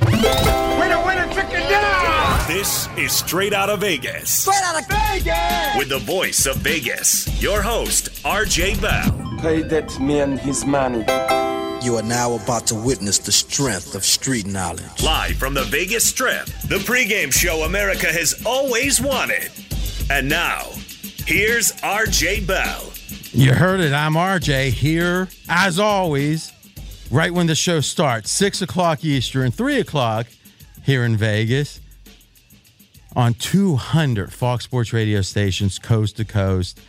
Winner, winner, chicken dinner! This is Straight Out of Vegas. Straight out of Vegas! With the voice of Vegas, your host, RJ Bell. Pay that man his money. You are now about to witness the strength of street knowledge. Live from the Vegas Strip, the pregame show America has always wanted. And now, here's RJ Bell. You heard it. I'm RJ here, as always, right when the show starts, 6 o'clock Eastern, 3 o'clock here in Vegas on 200 Fox Sports radio stations, coast to coast.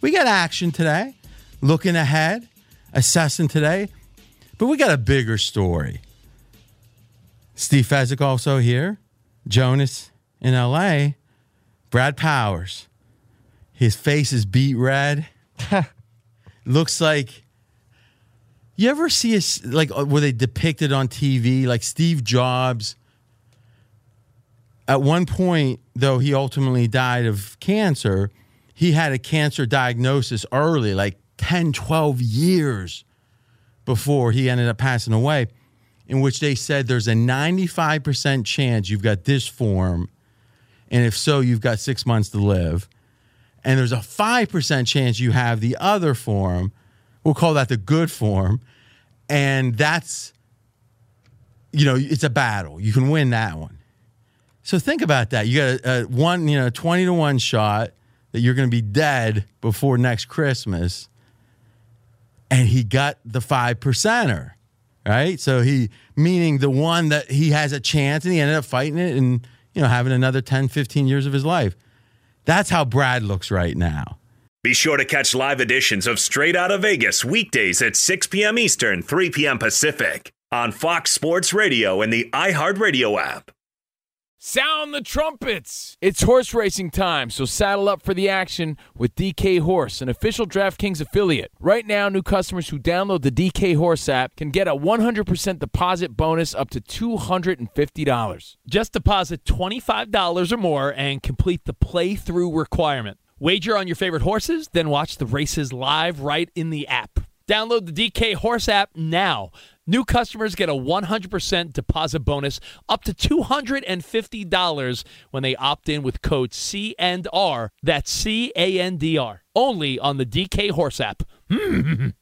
We got action today, looking ahead, assessing today, but we got a bigger story. Steve Fezzik also here, Jonas in LA, Brad Powers. His face is beet red. Looks like you ever see a like uh, were they depicted on TV like Steve Jobs? At one point, though, he ultimately died of cancer. He had a cancer diagnosis early, like 10, 12 years before he ended up passing away, in which they said there's a 95% chance you've got this form. And if so, you've got six months to live. And there's a 5% chance you have the other form. We'll call that the good form. And that's, you know, it's a battle. You can win that one. So think about that. You got a, a one, you know, 20 to 1 shot that you're going to be dead before next Christmas. And he got the five percenter, right? So he, meaning the one that he has a chance and he ended up fighting it and, you know, having another 10, 15 years of his life. That's how Brad looks right now. Be sure to catch live editions of Straight Out of Vegas weekdays at 6 p.m. Eastern, 3 p.m. Pacific on Fox Sports Radio and the iHeartRadio app. Sound the trumpets! It's horse racing time, so saddle up for the action with DK Horse, an official DraftKings affiliate. Right now, new customers who download the DK Horse app can get a 100% deposit bonus up to $250. Just deposit $25 or more and complete the playthrough requirement. Wager on your favorite horses, then watch the races live right in the app. Download the DK Horse app now. New customers get a 100% deposit bonus up to $250 when they opt in with code C&R. That's C A N D R. Only on the DK Horse app.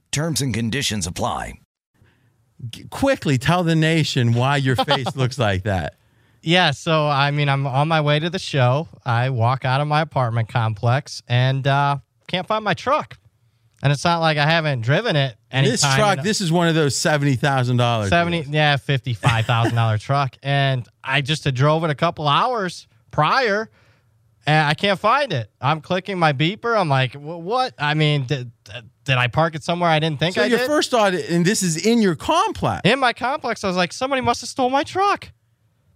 Terms and conditions apply. G- quickly tell the nation why your face looks like that. Yeah, so I mean, I'm on my way to the show. I walk out of my apartment complex and uh, can't find my truck. And it's not like I haven't driven it any This truck, in- this is one of those seventy thousand dollars. seventy, yeah, fifty five thousand dollar truck, and I just had drove it a couple hours prior, and I can't find it. I'm clicking my beeper. I'm like, what? I mean, did, did I park it somewhere I didn't think So I your did? first thought, and this is in your complex. in my complex, I was like, somebody must have stole my truck.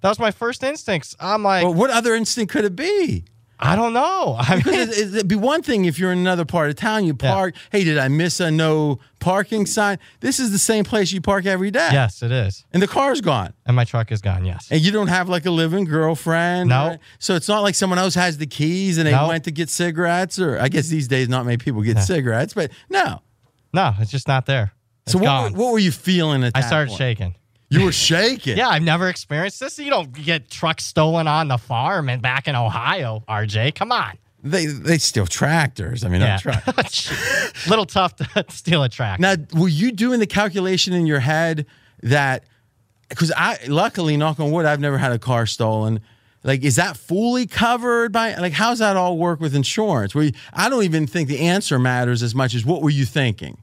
That was my first instincts. I'm like, Well, what other instinct could it be? I don't know. I mean, it, it'd be one thing if you're in another part of town, you park. Hey, did I miss a no parking sign? This is the same place you park every day. yes, it is. And the car's gone. And my truck is gone. Yes. And you don't have like a living girlfriend. No. or- So it's not like someone else has the keys and they No. went to get cigarettes, or I guess these days not many people get cigarettes, but no. No, it's just not there. It's so what, gone. what were you feeling at? I started point? shaking. You were shaking. Yeah, I've never experienced this. You don't get trucks stolen on the farm and back in Ohio, RJ. Come on. They they steal tractors. I mean, Yeah. not trucks. Little tough to steal a track. Now, were you doing the calculation in your head that because I luckily, knock on wood, I've never had a car stolen. Like, is that fully covered by like how's that all work with insurance? You, I don't even think the answer matters as much as what were you thinking?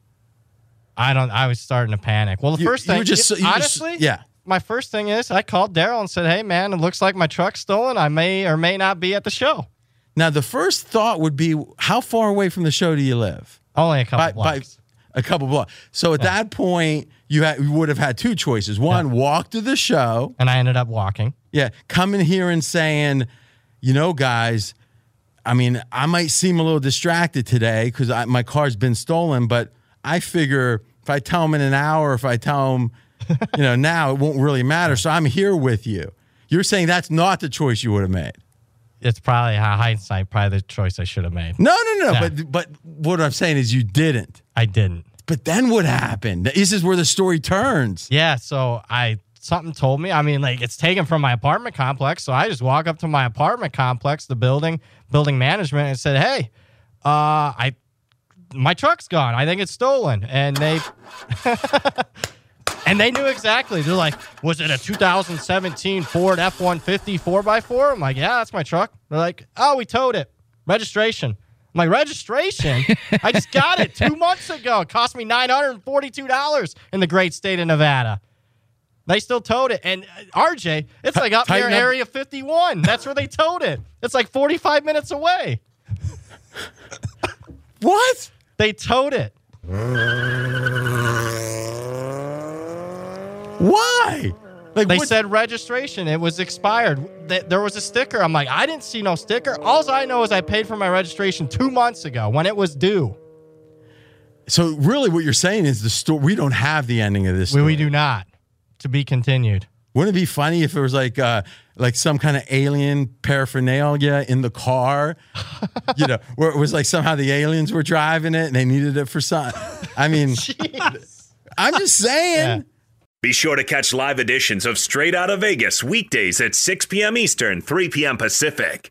I don't. I was starting to panic. Well, the You- first thing, were just- you just- honestly, yeah. My first thing is I called Daryl and said, "Hey, man, it looks like my truck's stolen. I may or may not be at the show." Now, the first thought would be, how far away from the show do you live? Only a couple By, by blocks. a couple blocks. So at that point, you had you would have had two choices. One, walk to the show. and I ended up walking. Yeah, coming here and saying, you know, guys, I mean, I might seem a little distracted today because my car's been stolen, but I figure if I tell them in an hour, if I tell them, you know, now it won't really matter. So I'm here with you. You're saying that's not the choice you would have made. It's probably hindsight, probably the choice I should have made. No, no, no. Yeah. But but what I'm saying is you didn't. I didn't. But then what happened? This is where the story turns. Yeah, so I something told me. I mean, like it's taken from my apartment complex, so I just walk up to my apartment complex, the building, building management, and said, "Hey, uh, I my truck's gone. I think it's stolen." And they and they knew exactly. They're like, was it a 2017 Ford F 150 4x4? I'm like, yeah, that's my truck. They're like, oh, we towed it. Registration. Like, registration? I just got it two months ago. It cost me $942 in the great state of Nevada. They still towed it. And uh, RJ, it's like up near up. Area 51. That's where they towed it. It's like 45 minutes away. What? They towed it. Why? Like they what- said registration. It was expired. Th- There was a sticker. I'm like, I didn't see no sticker. All I know is I paid for my registration two months ago when it was due. So really, what you're saying is the story. We don't have the ending of this. We, we do not. To be continued. Wouldn't it be funny if it was like uh, like some kind of alien paraphernalia in the car? you know, where it was like somehow the aliens were driving it and they needed it for some. I mean, I'm just saying. Be sure to catch live editions of Straight Out of Vegas weekdays at 6 p.m. Eastern, 3 p.m. Pacific.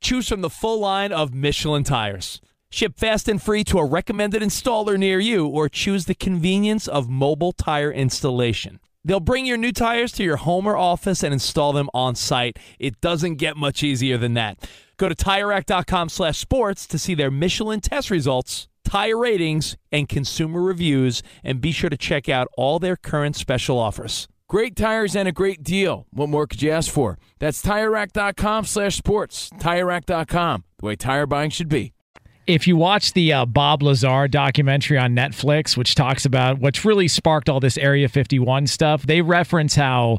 Choose from the full line of Michelin tires. Ship fast and free to a recommended installer near you, or choose the convenience of mobile tire installation. They'll bring your new tires to your home or office and install them on site. It doesn't get much easier than that. Go to TireRack.com slash sports to see their Michelin test results, tire ratings, and consumer reviews, and be sure to check out all their current special offers. Great tires and a great deal. What more could you ask for? That's TireRack.com slash sports. TireRack.com, the way tire buying should be. If you watch the uh, Bob Lazar documentary on Netflix, which talks about what's really sparked all this Area 51 stuff, they reference how.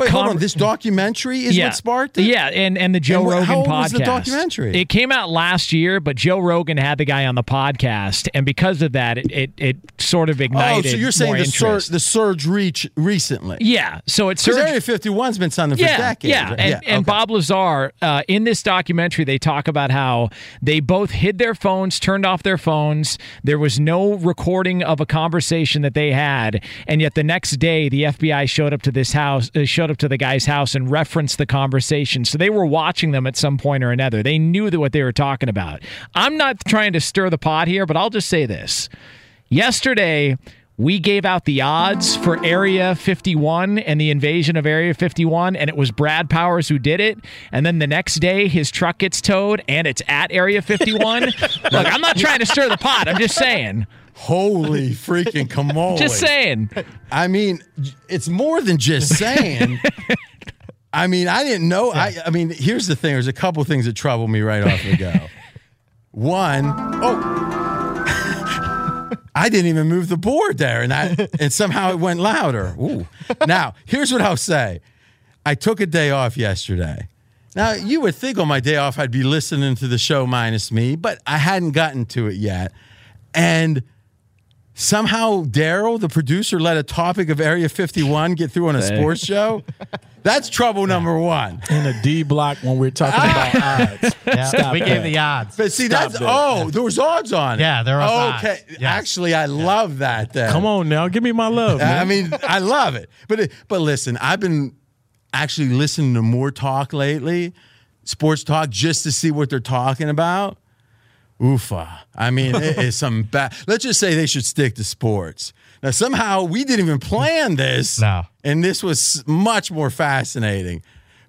Wait, hold on. This documentary is yeah. what sparked it? Yeah, and, and the Joe And Rogan how podcast. was the documentary? It came out last year, but Joe Rogan had the guy on the podcast, and because of that, it it, it sort of ignited. Oh, so you're saying the surge, the surge reach recently? Yeah, so it's Area 51's been something for yeah, decades. Yeah, right? and, and Bob Lazar, uh, in this documentary, they talk about how they both hid their phones, turned off their phones. There was no recording of a conversation that they had, and yet the next day, the FBI showed up to this house, uh, showed up to the guy's house, and referenced the conversation. So they were watching them at some point or another. They knew that what they were talking about. I'm not trying to stir the pot here, but I'll just say this: yesterday we gave out the odds for Area 51 and the invasion of Area 51, and it was Brad Powers who did it. And then the next day, his truck gets towed, and it's at Area 51. Look, I'm not trying to stir the pot. I'm just saying. Holy freaking camole. Just saying. I mean, it's more than just saying. I mean, I didn't know. I, I mean, here's the thing. There's a couple things that trouble me right off the go. One, oh, I didn't even move the board there, and I and somehow it went louder. Ooh. Now, here's what I'll say. I took a day off yesterday. Now, you would think on my day off I'd be listening to the show minus me, but I hadn't gotten to it yet. And somehow Daryl, the producer, let a topic of Area 51 get through on a sports show. That's trouble number one. In a D block when we're talking about odds. Yeah, Stop we that. gave the odds. But see, Stop that's that. oh, there was odds on it. Yeah, there was Okay, odds. Yes. actually, I love that. Then. Come on now, give me my love. I Man. mean, I love it. But it, but listen, I've been actually listening to more talk lately, sports talk, just to see what they're talking about. Oofa. I mean, it is some bad. Let's just say they should stick to sports. Now, somehow we didn't even plan this. No. And this was much more fascinating.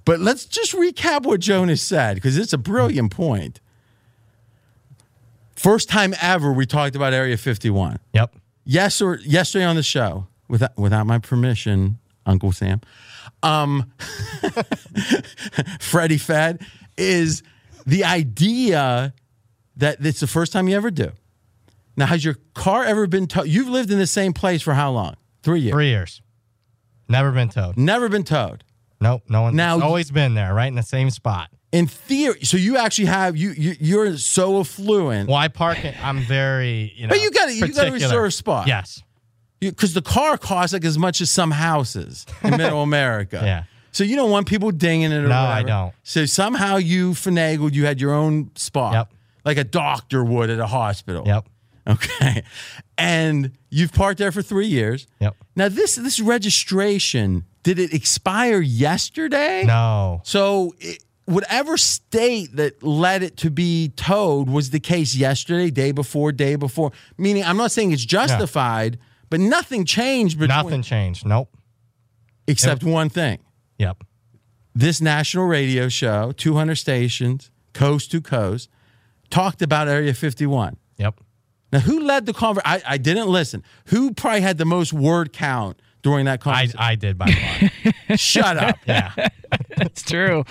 But let's just recap what Jonas said because it's a brilliant point. First time ever we talked about Area 51. Yep. Yes or yesterday on the show without without my permission, Uncle Sam. Um Freddie Fed is the idea that it's the first time you ever do. Now, has your car ever been towed? You've lived in the same place for how long? Three years. Three years. Never been towed. Never been towed. Nope. No one. Now- always been there, right in the same spot. In theory, so you actually have you, you you're so affluent. Well, I park it. I'm very, you know. But you gotta- you gotta particular. reserve spot. Yes. because the car costs like as much as some houses in middle America. Yeah. So you don't want people dinging it or No, I don't. So somehow you finagled, you had your own spot. Yep. Like a doctor would at a hospital. Yep. Okay. And you've parked there for three years. Yep. Now this this registration, did it expire yesterday? No. So it, whatever state that led it to be towed was the case yesterday, day before, day before. Meaning, I'm not saying it's justified, but nothing changed between Nothing changed. Nope. except one thing. Yep. This national radio show, 200 stations, coast to coast, talked about Area 51. Yep. Now, who led the conversation? I, I didn't listen. Who probably had the most word count during that conversation? I did by far. Shut up. yeah. That's true.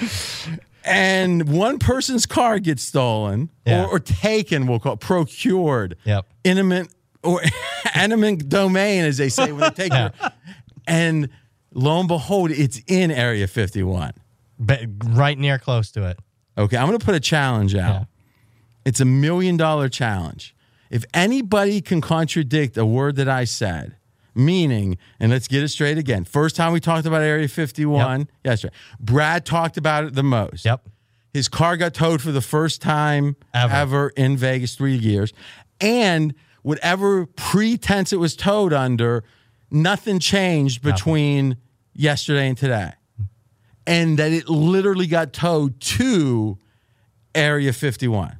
and one person's car gets stolen Yeah. or, or taken, we'll call it, procured, Yep. intimate or eminent domain, as they say when they take Yeah. it. And lo and behold, it's in Area 51. But right near close to it. Okay, I'm going to put a challenge out. Yeah. It's a million dollar challenge. If anybody can contradict a word that I said, meaning, and let's get it straight again. First time we talked about Area 51, yesterday. Brad talked about it the most. Yep. His car got towed for the first time ever, Ever. in Vegas, three years. And whatever pretense it was towed under, nothing changed between yesterday and today. And that it literally got towed to Area 51.